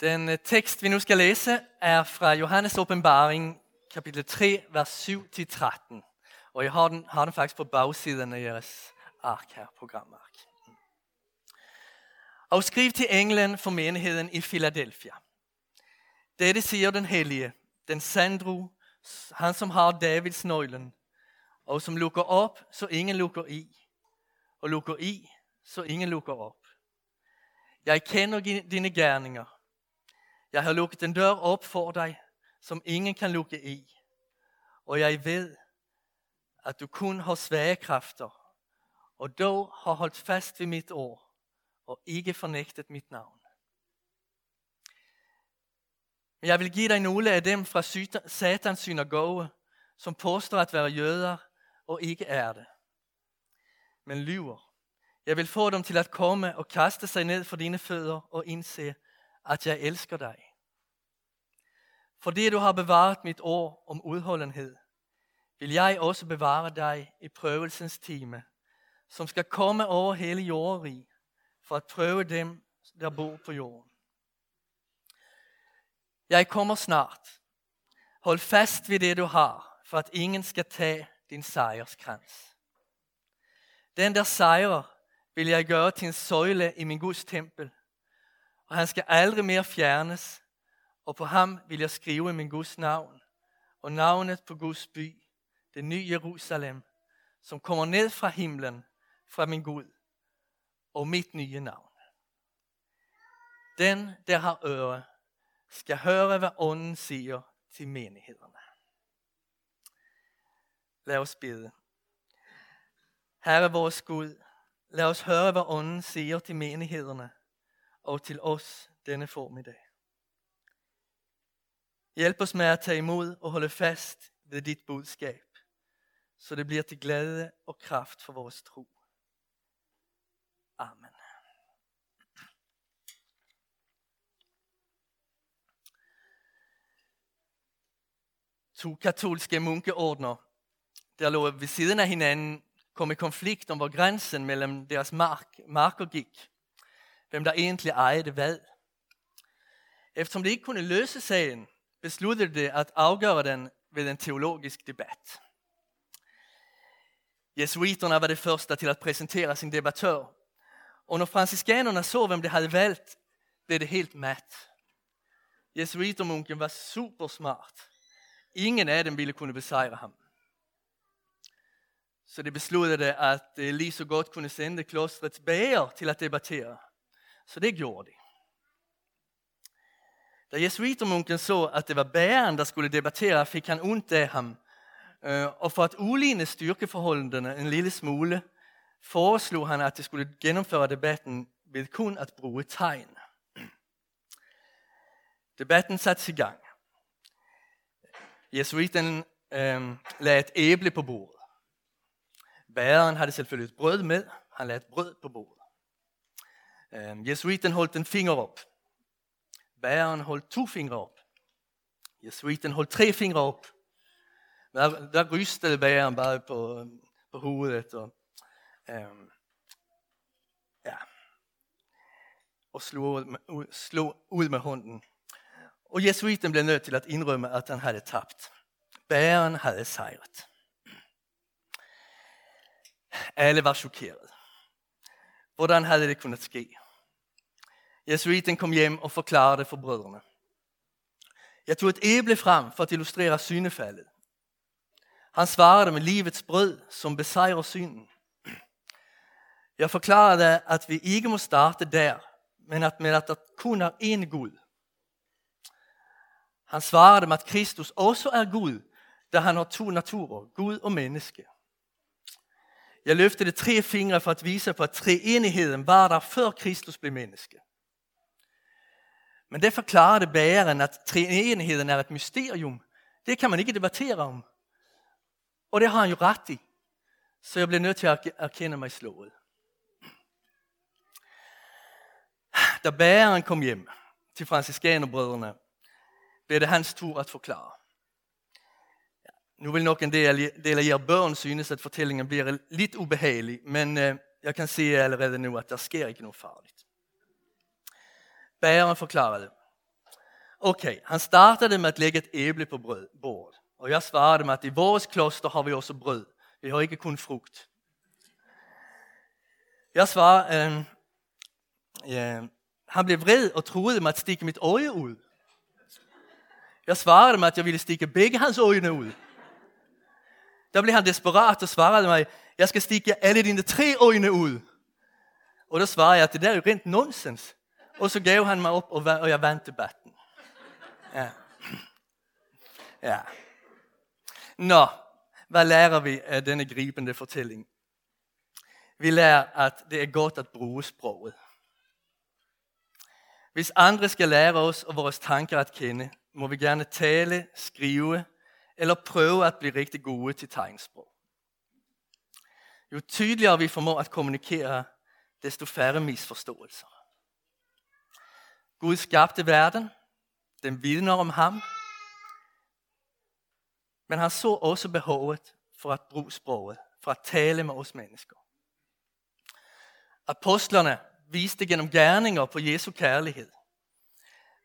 Den øh, tekst, vi nu skal læse, er fra Johannes åbenbaring, kapitel 3, vers 7-13. Og jeg har den, har den faktisk på bagsiden af jeres ark her, programark. Og skriv til englen for menigheden i Philadelphia. Dette siger den hellige, den sandro, han som har Davids nøglen, og som lukker op, så ingen lukker i, og lukker i, så ingen lukker op. Jeg kender dine gerninger. Jeg har lukket en dør op for dig, som ingen kan lukke i. Og jeg ved, at du kun har svage kræfter, og dog har holdt fast ved mit ord, og ikke fornægtet mit navn. Men jeg vil give dig nogle af dem fra satans synagoge, som påstår at være jøder og ikke er det, men lyver. Jeg vil få dem til at komme og kaste sig ned for dine fødder og indse, at jeg elsker dig. Fordi du har bevaret mit ord om udholdenhed, vil jeg også bevare dig i prøvelsens time, som skal komme over hele jorden for at prøve dem, der bor på jorden. Jeg kommer snart. Hold fast ved det, du har, for at ingen skal tage din sejrskrans. Den, der sejrer, vil jeg gøre til en søjle i min Guds tempel, og han skal aldrig mere fjernes, og på ham vil jeg skrive min Guds navn, og navnet på Guds by, det nye Jerusalem, som kommer ned fra himlen, fra min Gud, og mit nye navn. Den, der har øre, skal høre, hvad ånden siger til menighederne. Lad os bede. Herre vores Gud, lad os høre, hvad ånden siger til menighederne og til os denne formiddag. Hjælp os med at tage imod og holde fast ved dit budskab, så det bliver til glæde og kraft for vores tro. Amen. To katolske munkeordner, der lå ved siden af hinanden, kom i konflikt om hvor grænsen mellem deres mark, marker gik. Hvem der egentlig ejede hvad. Eftersom det ikke kunne løse sagen, besluttede de at afgøre den ved en teologisk debat. Jesuiterna var det första till att presentera sin debattör. Och när franciskanerna såg vem de hade valt blev det helt mätt. Jesuitermunken var supersmart. Ingen af dem ville kunne besejre ham. Så de besluttede at lige så godt kunne sende klostrets bager til at debattere. Så det gjorde de. Da jesuitermunken så at det var bæren, der skulle debattere, fik han ondt af ham. Eh, och og for at uligne styrkeforholdene en lille smule, foreslog han, at det skulle gennemføre debatten ved kun at bruge tegn. Debatten satte i gang. Jesuiten øh, ehm, lagde et æble på bordet. Bæreren havde selvfølgelig et brød med. Han lagde et brød på bordet. Ehm, øh, jesuiten holdt en finger op. Bæreren holdt to fingre op. Jesuiten holdt tre fingre op. Der, der rystede bæreren bare på, på hovedet. Og, um, ja, og slog slog ud med hånden. Og jesuiten blev nødt til at indrømme, at han havde tabt. Bæren havde sejret. Alle var chokeret. Hvordan havde det kunnet ske? Jesuiten kom hjem og forklarede for brødrene. Jeg tog et æble frem for at illustrere synefaldet. Han svarede med livets brød, som besejrer synden. Jeg forklarede, at vi ikke må starte der, men at med at der kun er en Gud. Han svarede med, at Kristus også er Gud, da han har to naturer, Gud og menneske. Jeg løftede tre fingre for at vise på, at treenigheden var der før Kristus blev menneske. Men det forklarede bæreren, at treenigheden er et mysterium. Det kan man ikke debattere om. Og det har han jo ret i. Så jeg blev nødt til at erkende mig slået. Da bæreren kom hjem til franciskanerbrødrene, blev det hans tur at forklare. Nu vil nok en del, del af jer børn synes, at fortællingen bliver lidt ubehagelig, men øh, jeg kan se allerede nu, at der sker ikke noget farligt. Bæreren forklarede, Okej, okay, han startade med att lägga ett äpple på bord. Och jag svarade med att i vårt kloster har vi också bröd. Vi har inte kun frukt. Jag svarade, øh, øh, han blev vred och troede mig att sticka mitt öga ud. Jag svarade med att jag ville sticka bägge hans ögon ud. Då blev han desperat och svarade mig, jag ska sticka alla dina tre ögon ud. Och då svarade jag att det där är rent nonsens. Och så gav han mig upp och, och jag vann debatten. Ja. ja. Nå, vad lærer vi af denne gribende fortælling? Vi lærer, at det er godt at bruge sproget. Hvis andre skal lære os og vores tanker at kende, må vi gerne tale, skrive eller prøve at blive rigtig gode til tegnsprog. Jo tydeligere vi formår at kommunikere, desto færre misforståelser. Gud skabte verden, den vidner om ham, men han så også behovet for at bruge sproget, for at tale med os mennesker. Apostlerne viste gennem gerninger på Jesu kærlighed.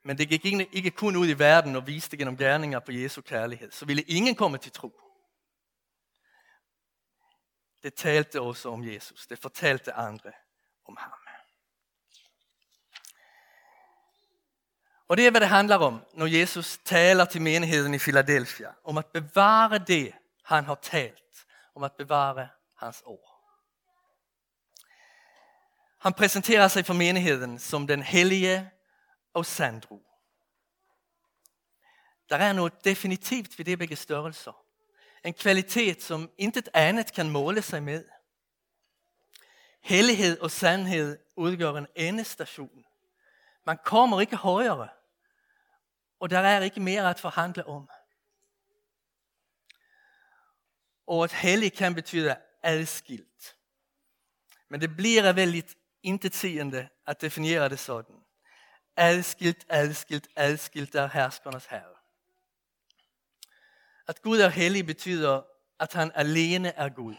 Men det gik ikke kun ud i verden og viste gennem gerninger på Jesu kærlighed. Så ville ingen komme til tro. Det talte også om Jesus. Det fortalte andre om ham. Og det er, hvad det handler om, når Jesus taler til menigheden i Philadelphia. Om at bevare det, han har talt. Om at bevare hans ord. Han præsenterer sig for menigheden som den hellige og sandro. Der er noget definitivt ved det begge størrelser. En kvalitet, som intet andet kan måle sig med. Hellighed og sandhed udgør en endestation. Man kommer ikke højere, og der er ikke mere at forhandle om. Og at hellig kan betyde adskilt. Men det bliver väldigt intetsigende at definiera det sådan. Adskilt, adskilt, adskilt er herskernes herre. At Gud er hellig betyder, at han alene er Gud.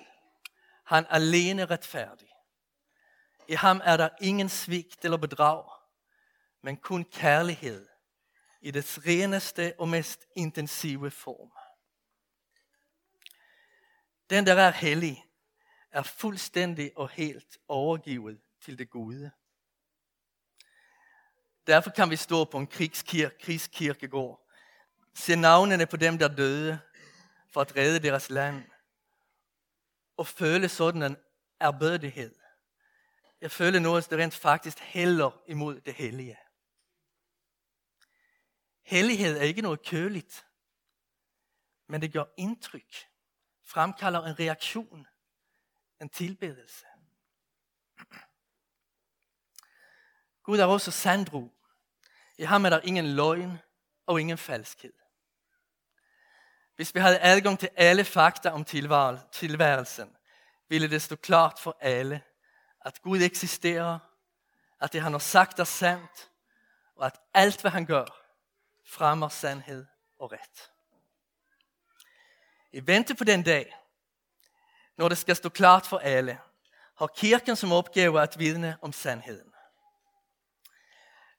Han alene retfærdig. I ham er der ingen svigt eller bedrag, men kun kærlighed i dets reneste og mest intensive form. Den, der er hellig, er fuldstændig og helt overgivet til det gode. Derfor kan vi stå på en krigskirke, krigskirkegård, se navnene på dem, der døde for at redde deres land, og føle sådan en erbødighed. Jeg føler noget, der rent faktisk hælder imod det hellige. Hellighed er ikke noget køligt, men det gør indtryk, fremkalder en reaktion, en tilbedelse. Gud er også sandro. I ham er der ingen løgn og ingen falskhed. Hvis vi havde adgang til alle fakta om tilværelsen, ville det stå klart for alle, at Gud eksisterer, at det han har sagt er sandt, og at alt hvad han gør, fremmer sandhed og ret. I vente på den dag, når det skal stå klart for alle, har kirken som opgave at vidne om sandheden.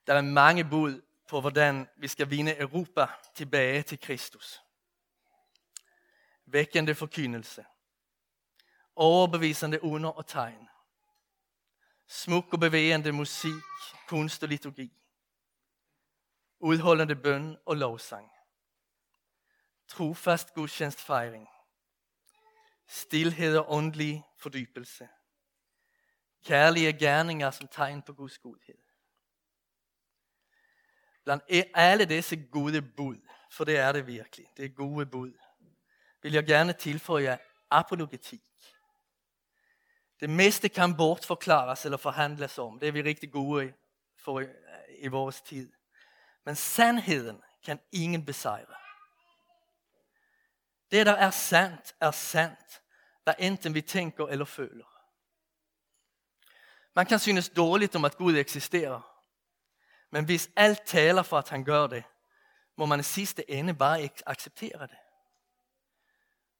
Der er mange bud på, hvordan vi skal vinde Europa tilbage til Kristus. Vækkende forkyndelse. Overbevisende under og tegn. Smuk og bevægende musik, kunst og liturgi udholdende bøn og lovsang. Trofast gudstjenestfejring. Stilhed og åndelig fordybelse. Kærlige gerninger som tegn på Guds godhed. Blandt e- alle disse gode bud, for det er det virkelig, det er gode bud, vil jeg gerne tilføje apologetik. Det meste kan bortforklares eller forhandles om. Det er vi rigtig gode for i vores tid. Men sandheden kan ingen besejre. Det, der er sandt, er sandt, hvad enten vi tænker eller føler. Man kan synes dårligt om, at Gud eksisterer. Men hvis alt taler for, at han gør det, må man i sidste ende bare acceptere det.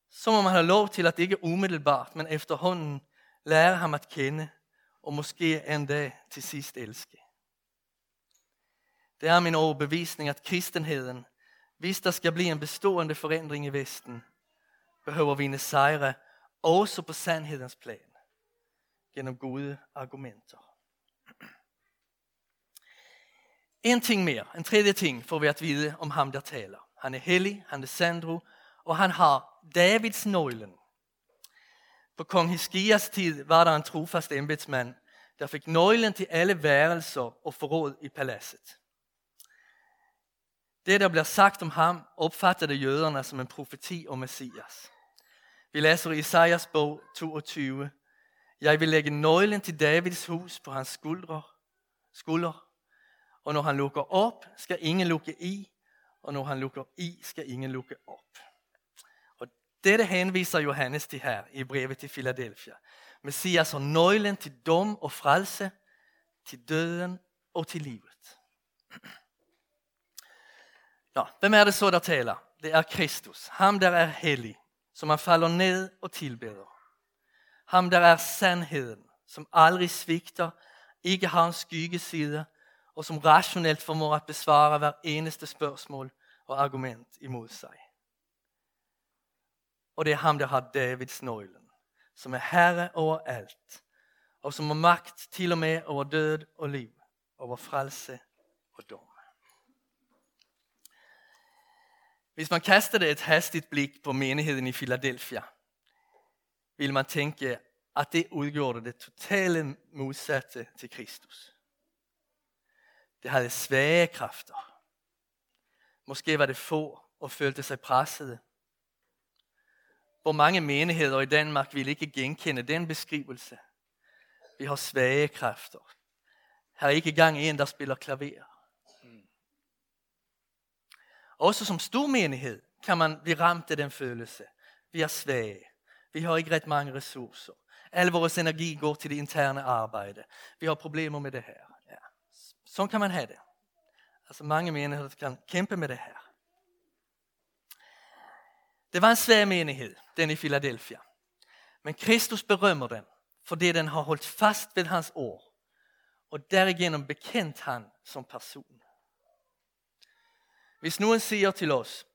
Så må man have lov til at ikke umiddelbart, men efterhånden lære ham at kende, og måske en dag til sidst elske. Det är min overbevisning att kristenheden, hvis der skal blive en bestående forandring i Vesten, behøver vinde sejre også på sandhedens plan gennem gode argumenter. En ting mere, en tredje ting får vi at vide om ham, der taler. Han er hellig, han er sandro, og han har Davids nøglen. På kong Hiskias tid var der en trofast embedsmand, der fik nøglen til alle værelser og forråd i paladset. Det, der bliver sagt om ham, opfattede jøderne som en profeti om Messias. Vi læser i Isaias bog 22. Jeg vil lægge nøglen til Davids hus på hans skuldre, skuldre, og når han lukker op, skal ingen lukke i, og når han lukker i, skal ingen lukke op. Og dette henviser Johannes til her i brevet til Philadelphia. Messias har nøglen til dom og frelse, til døden og til livet. Nå, hvem er det så, der taler? Det er Kristus, ham der er hellig, som man falder ned og tilbeder. Ham der er sandheden, som aldrig svigter, ikke har en skyggeside, og som rationelt formår at besvare hver eneste spørgsmål og argument imod sig. Og det er ham, der har Davids nøglen, som er herre over alt, og som har magt til og med over død og liv, over frelse og dom. Hvis man kastede et hastigt blik på menigheden i Philadelphia, vil man tænke, at det udgjorde det totale modsatte til Kristus. Det havde svage kræfter. Måske var det få og følte sig pressede. Hvor mange menigheder i Danmark vil ikke genkende den beskrivelse. Vi har svage kræfter. Her er ikke gang en, der spiller klaver. Også som stor menighed kan man blive ramt af den følelse. Vi er svage. Vi har ikke ret mange ressourcer. Al vores energi går til det interne arbejde. Vi har problemer med det her. Ja. Sådan kan man have det. Altså mange menigheder kan kæmpe med det her. Det var en svær menighed, den i Philadelphia. Men Kristus berømmer den, fordi den har holdt fast ved hans ord, og derigennem bekendt han som person. Hvis nogen siger til os,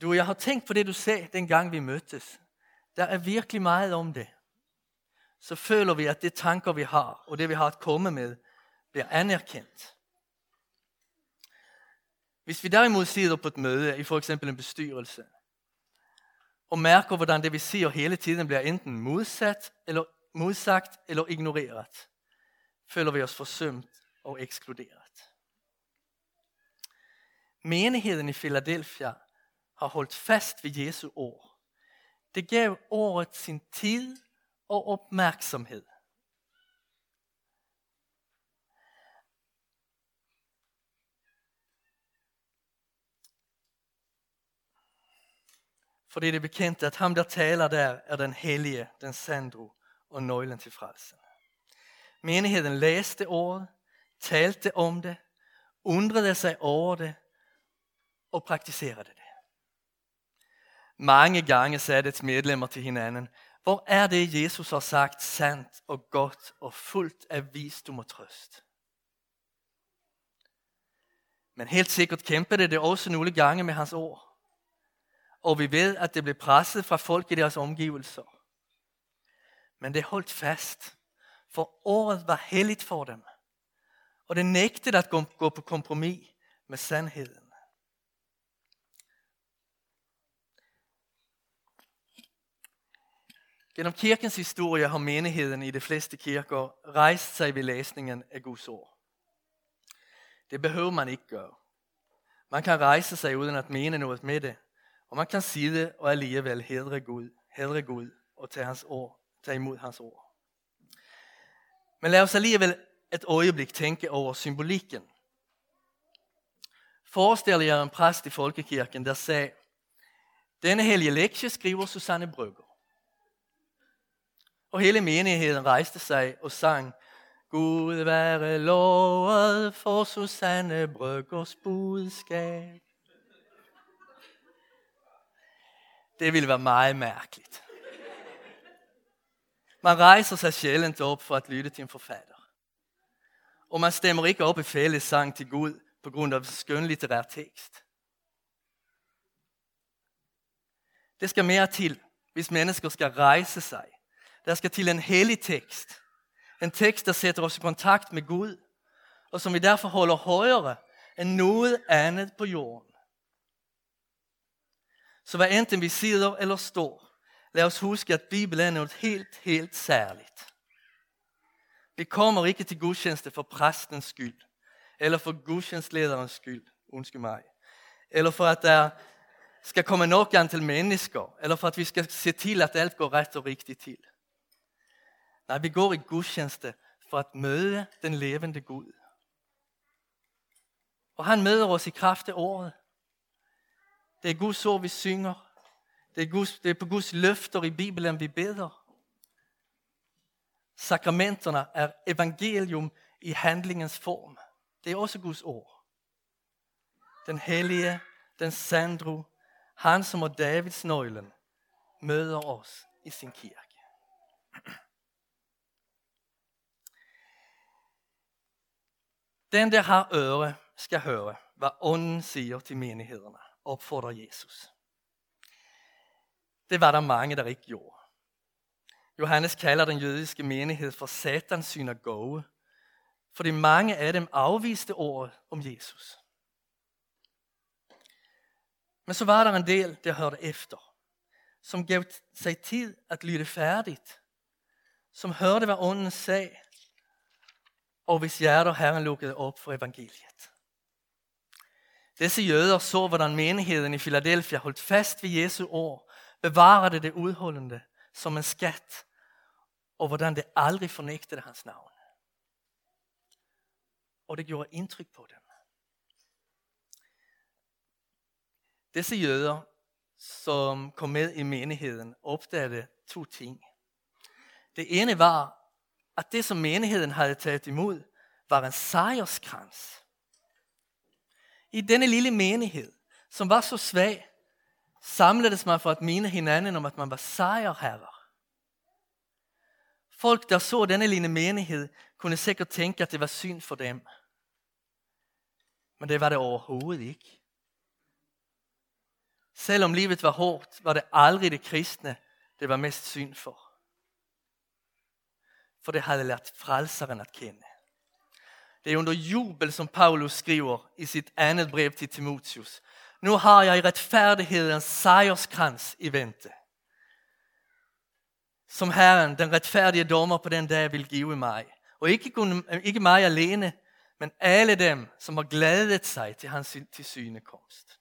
du, jeg har tænkt på det, du sagde, dengang vi mødtes. Der er virkelig meget om det. Så føler vi, at det tanker, vi har, og det, vi har at komme med, bliver anerkendt. Hvis vi derimod sidder på et møde, i for eksempel en bestyrelse, og mærker, hvordan det, vi siger hele tiden, bliver enten modsat, eller modsagt eller ignoreret, føler vi os forsømt og ekskluderet. Menigheden i Philadelphia har holdt fast ved Jesu ord. Det gav året sin tid og opmærksomhed. For det er bekendt, at ham der taler der er den hellige, den sandro og nøglen til frelsen. Menigheden læste ordet, talte om det, undrede sig over det og praktiserede det. Mange gange sagde dets medlemmer til hinanden, hvor er det, Jesus har sagt sandt og godt og fuldt af visdom og trøst? Men helt sikkert kæmpede det også nogle gange med hans ord. Og vi ved, at det blev presset fra folk i deres omgivelser. Men det holdt fast, for året var helligt for dem. Og det nægtede at gå på kompromis med sandheden. Gennem kirkens historie har menigheden i de fleste kirker rejst sig ved læsningen af Guds ord. Det behøver man ikke gøre. Man kan rejse sig uden at mene noget med det, og man kan sige det og alligevel hedre Gud, hedre Gud og tage, hans ord, tage imod hans ord. Men lad os alligevel et øjeblik tænke over symbolikken. Forestil jer en præst i folkekirken, der sagde, denne hellige lektie skriver Susanne Brøgger. Og hele menigheden rejste sig og sang, Gud være lovet for Susanne Bryggers budskab. Det ville være meget mærkeligt. Man rejser sig sjældent op for at lytte til en forfatter. Og man stemmer ikke op i fællessang til Gud på grund av skönlitterär text. Det skal mere til, hvis mennesker skal rejse sig. Der skal til en hellig tekst. En tekst, der sætter os i kontakt med Gud, og som vi derfor holder højere end noget andet på jorden. Så hvad enten vi sidder eller står, lad os huske, at Bibelen er noget helt, helt særligt. Vi kommer ikke til gudstjeneste for præstens skyld, eller for gudstjenestlederens skyld, undskyld mig, eller for at der skal komme nok antal mennesker, eller for at vi skal se til, at alt går ret og rigtigt til. Nej, vi går i gudstjeneste for at møde den levende Gud. Og han møder os i kraft af året. Det er Guds ord, vi synger. Det er, Guds, det er på Guds løfter i Bibelen, vi beder. Sakramenterne er evangelium i handlingens form. Det er også Guds ord. Den hellige, den sandro, han som er Davids nøglen, møder os i sin kirke. Den der har øre skal høre, hvad ånden siger til menighederne, opfordrer Jesus. Det var der mange, der ikke gjorde. Johannes kalder den jødiske menighed for satans synagoge, fordi mange af dem afviste ordet om Jesus. Men så var der en del, der hørte efter, som gav sig tid at lytte færdigt, som hørte, hvad ånden sagde, og hvis hjerter Herren lukkede op for evangeliet. Disse jøder så, hvordan menigheden i Philadelphia holdt fast ved Jesu ord, bevarede det udholdende som en skat, og hvordan det aldrig fornægtede hans navn. Og det gjorde indtryk på dem. Disse jøder, som kom med i menigheden, opdagede to ting. Det ene var, at det som menigheden havde taget imod, var en sejrskrans. I denne lille menighed, som var så svag, samledes man for at mine hinanden om, at man var sejrherrer. Folk, der så denne lille menighed, kunne sikkert tænke, at det var synd for dem. Men det var det overhovedet ikke. Selvom livet var hårdt, var det aldrig det kristne, det var mest synd for. For det havde lært frelseren at kende. Det er under jubel, som Paulus skriver i sit andet brev til Timotius. Nu har jeg retfærdighedens sejrskrans i vente. Som Herren, den retfærdige dommer på den dag, vil give mig. Og ikke, kun, ikke mig alene, men alle dem, som har glædet sig til hans tilsynekomst.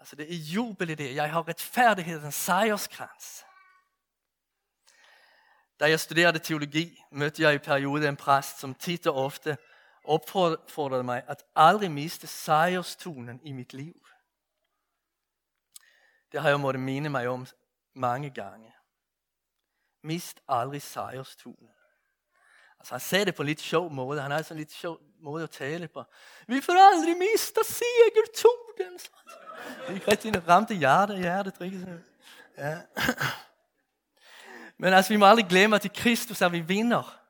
Altså det er jubel i det. Jeg har retfærdighedens sejrskrans. Da jeg studerede teologi, mødte jeg i perioden en præst, som tit og ofte opfordrede mig at aldrig miste sejrstunen i mit liv. Det har jeg måttet mene mig om mange gange. Mist aldrig sejrstunen. Altså han sagde det på en lidt sjov måde. Han har sådan en lidt sjov måde at tale på. Vi får aldrig miste segertonen. Det er ikke rigtig ramte hjerte, hjertet. Ikke? Ja. Men altså, vi må aldrig glemme, at i Kristus er vi vinder.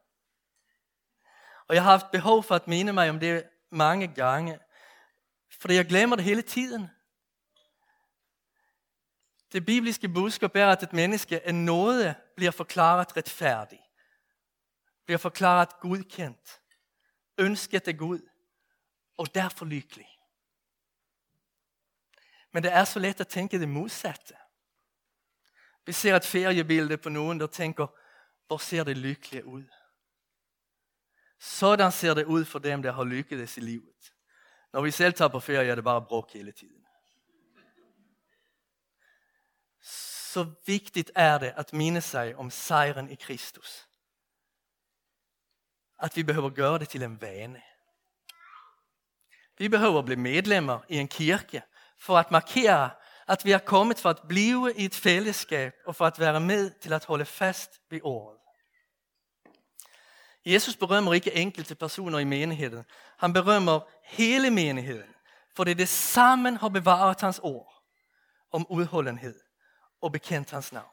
Og jeg har haft behov for at minde mig om det mange gange. Fordi jeg glemmer det hele tiden. Det bibliske budskab er, at et menneske af noget bliver forklaret retfærdig. Bliver forklaret godkendt. Ønsket af Gud. Og derfor lykkelig. Men det er så let at tænke det modsatte. Vi ser et feriebilde på nogen, der tænker, hvor ser det lykkelige ud? Sådan ser det ud for dem, der har lykkedes i livet. Når vi selv tager på ferie, er det bare brok hele tiden. Så vigtigt er det at minde sig om sejren i Kristus. At vi behøver gøre det til en vane. Vi behøver blive medlemmer i en kirke for at markere, at vi er kommet for at blive i et fællesskab og for at være med til at holde fast ved ordet. Jesus berømmer ikke enkelte personer i menigheden. Han berømmer hele menigheden, för det det sammen har bevaret hans ord om udholdenhed og bekendt hans navn.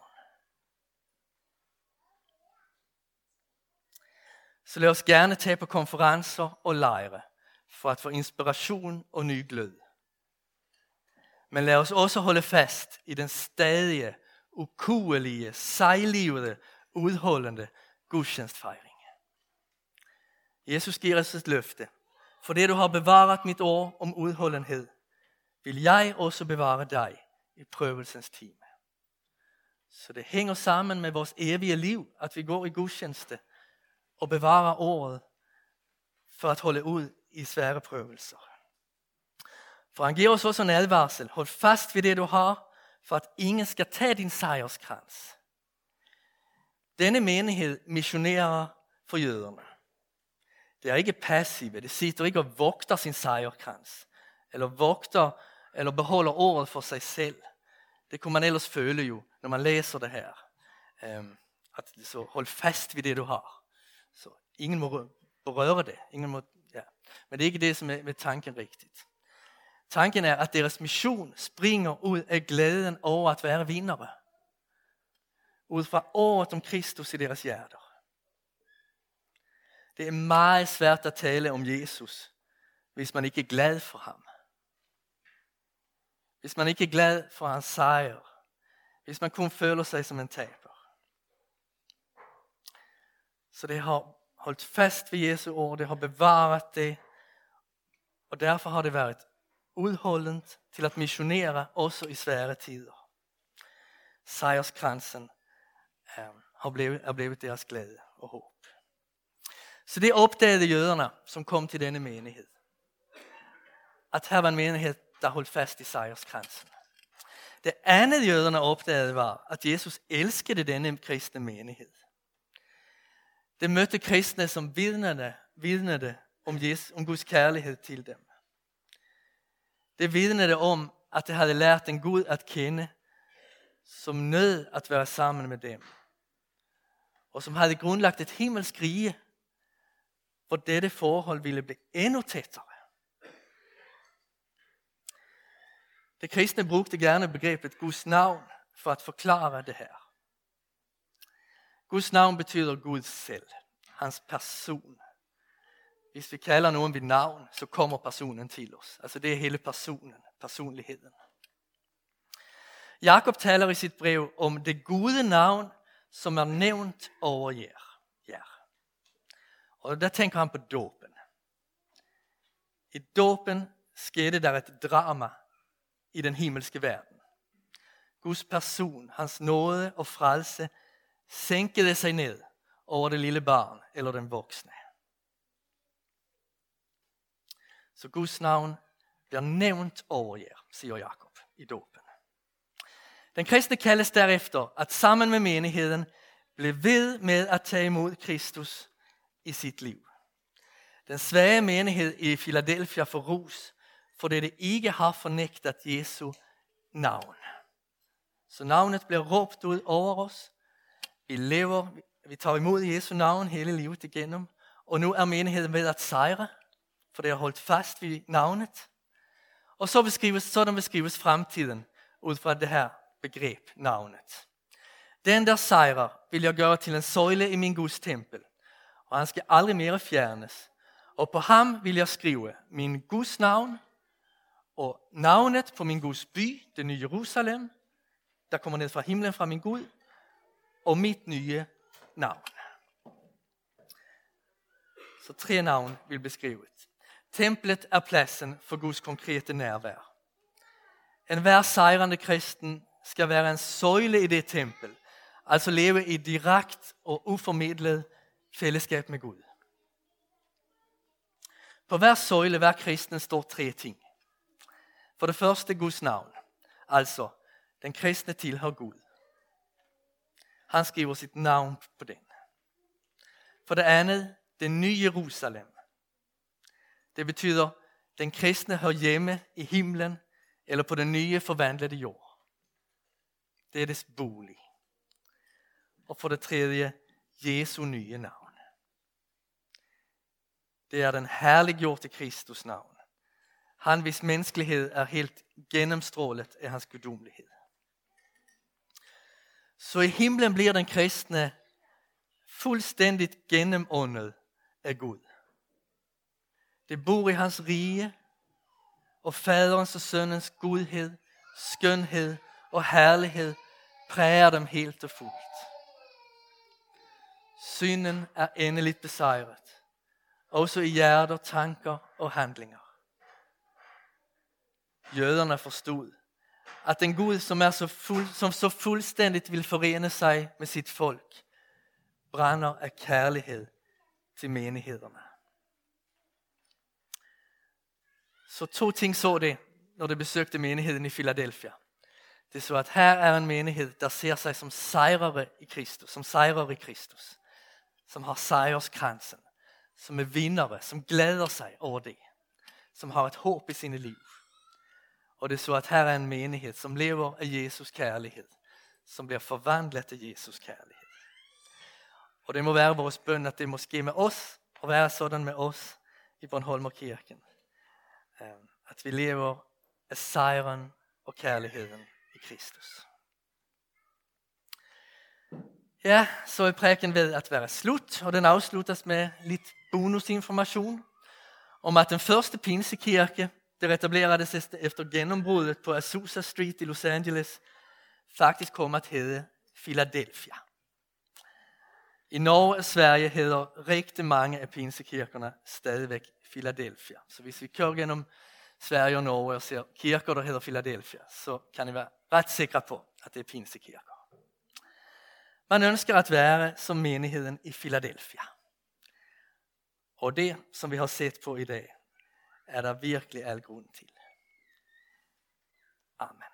Så lad os gerne tage på konferencer og lejre for at få inspiration og ny glød. Men lad os også holde fast i den stadige, ukuelige, sejlivede, udholdende gudstjenestfejring. Jesus giver os et løfte. For det du har bevaret mit ord om udholdenhed, vil jeg også bevare dig i prøvelsens time. Så det hænger sammen med vores evige liv, at vi går i gudstjeneste og bevarer ordet for at holde ud i svære prøvelser. For han giver os også en advarsel. Hold fast ved det du har, for at ingen skal tage din sejrskrans. Denne menighed missionerer for jøderne. Det er ikke passive. Det sitter ikke og vogter sin sejrkrans. Eller vogter eller beholder ordet for sig selv. Det kunne man ellers føle jo, når man læser det her. Um, at så hold fast ved det du har. Så ingen må berøre det. Ingen må, ja. Men det er ikke det, som er med tanken rigtigt. Tanken er, at deres mission springer ud af glæden over at være vindere. Ud fra året om Kristus i deres hjerter. Det er meget svært at tale om Jesus, hvis man ikke er glad for ham. Hvis man ikke er glad for hans sejr. Hvis man kun føler sig som en taber. Så det har holdt fast ved Jesu ord, det har bevaret det. Og derfor har det været udholdent til at missionere også i svære tider. Sejrskransen er, har blivit, er blevet deres glæde og håb. Så det opdagede jøderne, som kom til denne menighed. At her var en menighed, der holdt fast i sejrskransen. Det andet jøderne opdagede var, at Jesus elskede denne kristne menighed. Det mødte kristne, som vidnede, vidnede om, Jesus, om Guds kærlighed til dem. Det vidnede om, at de havde lært en Gud at kende, som nød at være sammen med dem. Og som havde grundlagt et himmelsk rige, hvor dette forhold ville blive endnu tættere. De kristne brugte gerne begrebet Guds navn for at forklare det her. Guds navn betyder Gud selv, hans person. Hvis vi kalder nogen ved navn, så kommer personen til os. Altså det er hele personen, personligheden. Jakob taler i sit brev om det gode navn, som er nævnt over jer. jer. Og der tænker han på dåben. I dåben skete der et drama i den himmelske verden. Guds person, hans nåde og frelse sænkede sig ned over det lille barn eller den voksne. Så Guds navn bliver nævnt over jer, siger Jakob i dåben. Den kristne kaldes derefter at sammen med menigheden blive ved med at tage imod Kristus i sit liv. Den svage menighed i Philadelphia for Rus fordi det ikke har fornægtet Jesu navn. Så navnet bliver råbt ud over os. Vi lever, vi tager imod Jesu navn hele livet igennem. Og nu er menigheden ved at sejre, for det har holdt fast ved navnet. Og så beskrives, sådan beskrives fremtiden ud fra det her begreb, navnet. Den der sejrer vil jeg gøre til en søjle i min Guds tempel, og han skal aldrig mere fjernes. Og på ham vil jeg skrive min Guds navn og navnet på min Guds by, det nye Jerusalem, der kommer ned fra himlen fra min Gud, og mit nye navn. Så tre navn vil beskrives. Templet er pladsen for Guds konkrete nærvær. En hver sejrende kristen skal være en søjle i det tempel, altså leve i direkt og uformidlet fællesskab med Gud. På hver søjle, hver kristen, står tre ting. For det første Guds navn. Altså, den kristne tilhører Gud. Han skriver sitt navn på den. For det andet, det nye Jerusalem. Det betyder, den kristne hører hjemme i himlen eller på den nye forvandlede jord. Det er dets bolig. Og for det tredje, Jesu nye navn. Det er den herliggjorte Kristus navn. Han hvis menneskelighed er helt gennemstrålet af hans guddomlighed. Så i himlen bliver den kristne fuldstændigt gennemåndet af Gud. Det bor i hans rige, og faderens og sønnens godhed, skønhed og herlighed præger dem helt og fuldt. Synden er endeligt besejret, også i hjerter, tanker og handlinger. Jøderne forstod, at en Gud, som, er så fuld, som så fuldstændigt vil forene sig med sit folk, brænder af kærlighed til menighederne. Så to ting så det, når det besøgte menigheden i Philadelphia. Det så, at her er en menighed, der ser sig som sejrere i Kristus, som sejrere i Kristus, som har sejrskransen, som er vindere, som glæder sig over det, som har et håb i sine liv. Og det så, at her er en menighed, som lever af Jesus kærlighed, som bliver forvandlet af Jesus kærlighed. Og det må være vores bøn, at det må ske med os, og være sådan med os i Bornholmerkirken att at vi lever af sejren og kærligheden i Kristus. Ja, så er præken ved at være slut, og den afsluttes med lidt bonusinformation om at den første pinsekirke, der etablerades efter gennembruddet på Azusa Street i Los Angeles, faktisk kom at hedde Philadelphia. I Norge og Sverige hedder rigtig mange af pinsekirkerne stadigvæk Philadelphia. Så hvis vi kører gennem Sverige og Norge og ser kirker, der hedder Philadelphia, så kan I være ret sikre på, at det er pinsekirker. Man ønsker at være som menigheden i Philadelphia. Og det, som vi har set på i dag, er der virkelig al grund til. Amen.